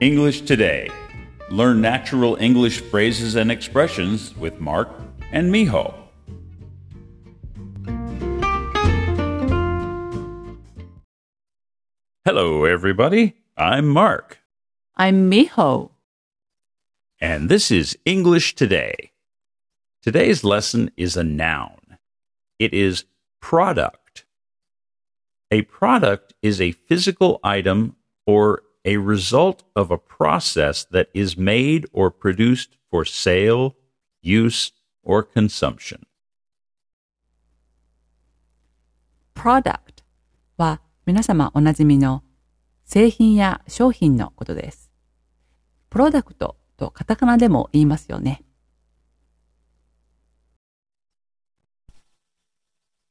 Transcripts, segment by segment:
English Today. Learn natural English phrases and expressions with Mark and Miho. Hello, everybody. I'm Mark. I'm Miho. And this is English Today. Today's lesson is a noun. It is product. A product is a physical item or a result of a process that is made or produced for sale, use, or consumption. product は皆様おなじみの製品や商品のことです。プロダクトとカタカナでも言いますよね。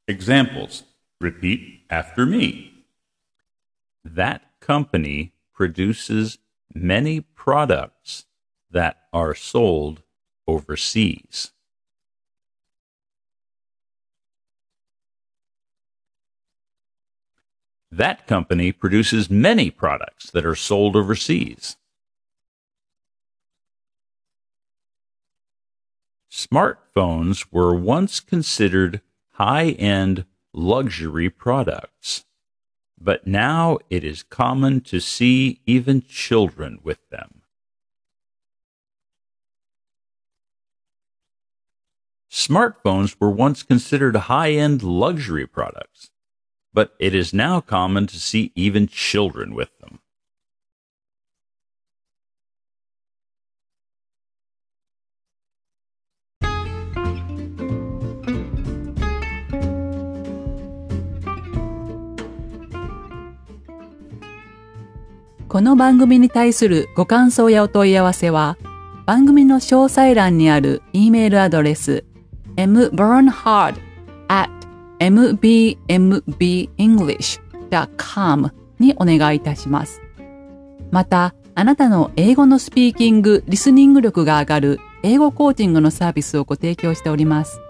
Examples. Repeat after me. That company produces many products that are sold overseas. That company produces many products that are sold overseas. Smartphones were once considered high end luxury products, but now it is common to see even children with them. Smartphones were once considered high end luxury products, but it is now common to see even children with them. この番組に対するご感想やお問い合わせは、番組の詳細欄にある E メールアドレス mburnhard at mbmbenglish.com にお願いいたします。また、あなたの英語のスピーキング、リスニング力が上がる英語コーチングのサービスをご提供しております。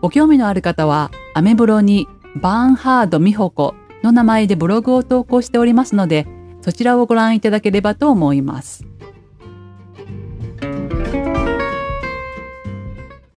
ご興味のある方は、アメブロにバーンハード美穂子の名前でブログを投稿しておりますので、そちらをご覧いただければと思います。